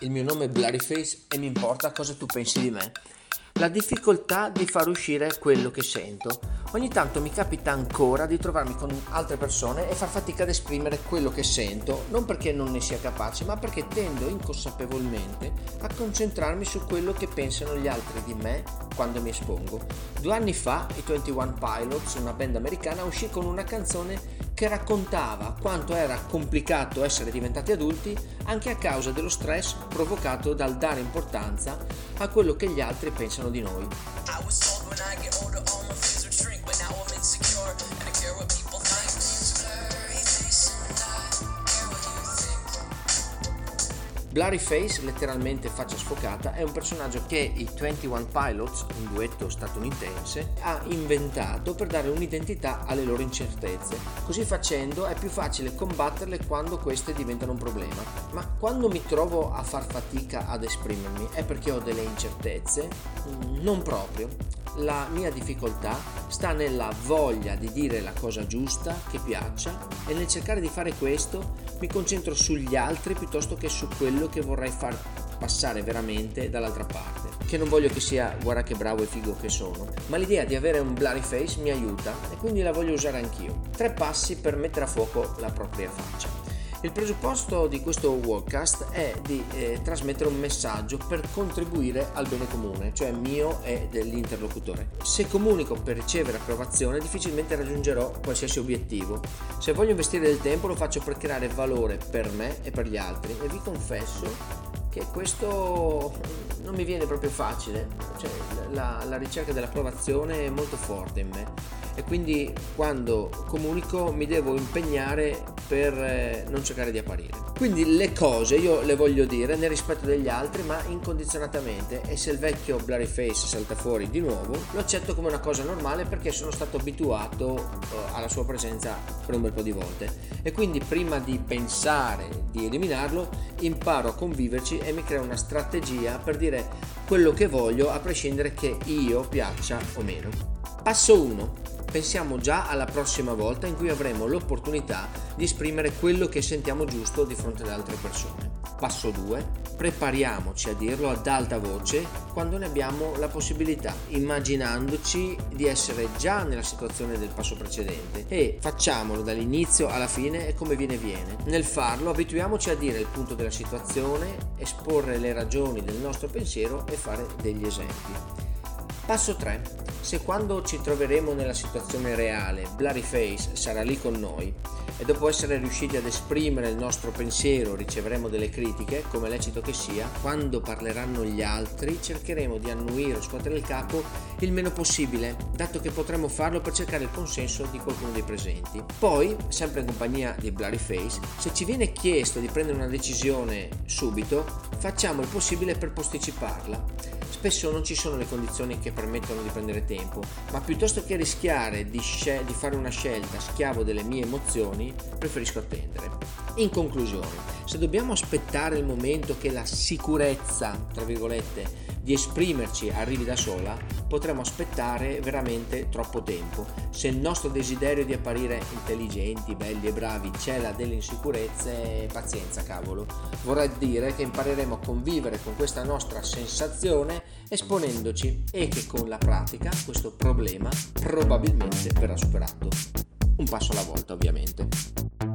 Il mio nome è Blurryface e mi importa cosa tu pensi di me. La difficoltà di far uscire quello che sento. Ogni tanto mi capita ancora di trovarmi con altre persone e far fatica ad esprimere quello che sento, non perché non ne sia capace, ma perché tendo inconsapevolmente a concentrarmi su quello che pensano gli altri di me quando mi espongo. Due anni fa i 21 Pilots, una band americana, uscì con una canzone che raccontava quanto era complicato essere diventati adulti anche a causa dello stress provocato dal dare importanza a quello che gli altri pensano di noi. Blurry Face, letteralmente faccia sfocata, è un personaggio che i 21 Pilots, un duetto statunitense, ha inventato per dare un'identità alle loro incertezze. Così facendo è più facile combatterle quando queste diventano un problema. Ma quando mi trovo a far fatica ad esprimermi è perché ho delle incertezze? Non proprio la mia difficoltà sta nella voglia di dire la cosa giusta, che piaccia, e nel cercare di fare questo mi concentro sugli altri piuttosto che su quello che vorrei far passare veramente dall'altra parte. Che non voglio che sia guarda che bravo e figo che sono, ma l'idea di avere un blurry face mi aiuta e quindi la voglio usare anch'io. Tre passi per mettere a fuoco la propria faccia. Il presupposto di questo workcast è di eh, trasmettere un messaggio per contribuire al bene comune, cioè mio e dell'interlocutore. Se comunico per ricevere approvazione, difficilmente raggiungerò qualsiasi obiettivo. Se voglio investire del tempo, lo faccio per creare valore per me e per gli altri e vi confesso che questo non mi viene proprio facile, cioè, la, la ricerca dell'approvazione è molto forte in me e quindi quando comunico mi devo impegnare per eh, non cercare di apparire. Quindi le cose io le voglio dire nel rispetto degli altri ma incondizionatamente e se il vecchio blurry face salta fuori di nuovo lo accetto come una cosa normale perché sono stato abituato uh, alla sua presenza per un bel po' di volte e quindi prima di pensare di eliminarlo imparo a conviverci e mi creo una strategia per dire quello che voglio a prescindere che io piaccia o meno. Passo 1 pensiamo già alla prossima volta in cui avremo l'opportunità di esprimere quello che sentiamo giusto di fronte ad altre persone. Passo 2. Prepariamoci a dirlo ad alta voce quando ne abbiamo la possibilità, immaginandoci di essere già nella situazione del passo precedente e facciamolo dall'inizio alla fine e come viene viene. Nel farlo abituiamoci a dire il punto della situazione, esporre le ragioni del nostro pensiero e fare degli esempi. Passo 3. Se quando ci troveremo nella situazione reale, Blurry Face sarà lì con noi e dopo essere riusciti ad esprimere il nostro pensiero riceveremo delle critiche, come lecito che sia, quando parleranno gli altri cercheremo di annuire o scuotere il capo il meno possibile, dato che potremo farlo per cercare il consenso di qualcuno dei presenti. Poi, sempre in compagnia di Blurry Face, se ci viene chiesto di prendere una decisione subito, facciamo il possibile per posticiparla spesso non ci sono le condizioni che permettono di prendere tempo, ma piuttosto che rischiare di, scel- di fare una scelta schiavo delle mie emozioni, preferisco attendere. In conclusione, se dobbiamo aspettare il momento che la sicurezza, tra virgolette, di esprimerci arrivi da sola, potremo aspettare veramente troppo tempo. Se il nostro desiderio di apparire intelligenti, belli e bravi cela delle insicurezze, pazienza cavolo. Vorrà dire che impareremo a convivere con questa nostra sensazione esponendoci e che con la pratica questo problema probabilmente verrà superato. Un passo alla volta ovviamente.